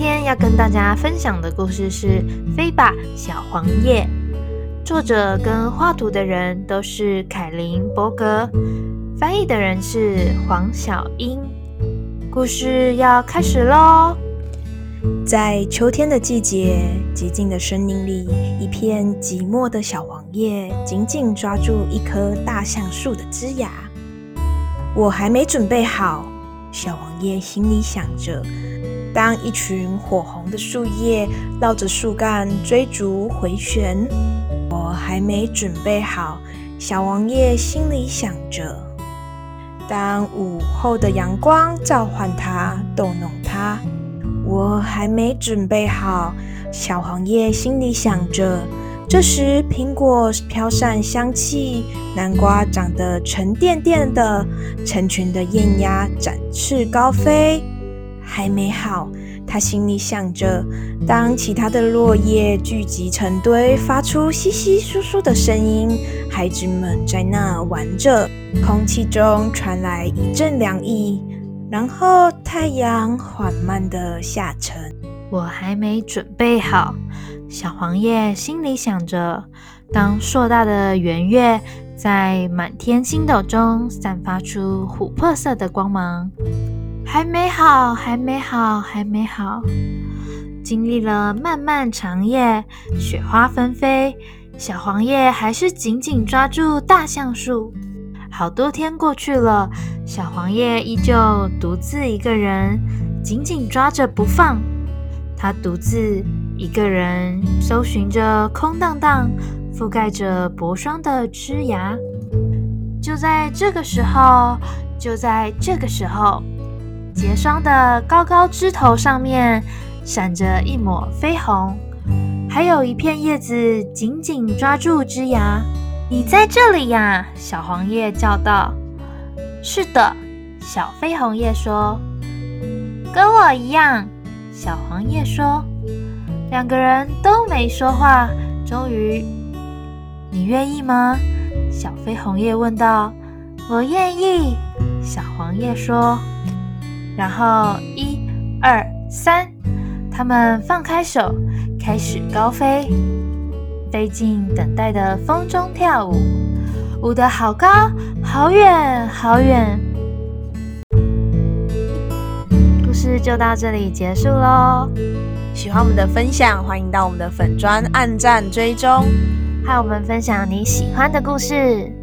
今天要跟大家分享的故事是《飞吧，小黄叶》。作者跟画图的人都是凯琳·伯格，翻译的人是黄小英。故事要开始喽！在秋天的季节，寂静的森林里，一片寂寞的小黄叶紧紧抓住一棵大橡树的枝芽。我还没准备好，小黄叶心里想着。当一群火红的树叶绕着树干追逐回旋，我还没准备好。小黄叶心里想着：当午后的阳光召唤它，逗弄它，我还没准备好。小黄叶心里想着：这时苹果飘散香气，南瓜长得沉甸甸的，成群的雁鸭展翅高飞。还没好，他心里想着。当其他的落叶聚集成堆，发出稀稀疏疏的声音，孩子们在那玩着，空气中传来一阵凉意，然后太阳缓慢的下沉。我还没准备好，小黄叶心里想着。当硕大的圆月在满天星斗中散发出琥珀色的光芒。还没好，还没好，还没好。经历了漫漫长夜，雪花纷飞，小黄叶还是紧紧抓住大橡树。好多天过去了，小黄叶依旧独自一个人，紧紧抓着不放。它独自一个人搜寻着空荡荡、覆盖着薄霜的枝芽。就在这个时候，就在这个时候。结霜的高高枝头上面闪着一抹绯红，还有一片叶子紧紧抓住枝芽。你在这里呀！小黄叶叫道。是的，小绯红叶说。跟我一样，小黄叶说。两个人都没说话。终于，你愿意吗？小绯红叶问道。我愿意，小黄叶说。然后，一、二、三，他们放开手，开始高飞，飞进等待的风中跳舞，舞得好高、好远、好远。故事就到这里结束喽。喜欢我们的分享，欢迎到我们的粉砖按赞追踪，和我们分享你喜欢的故事。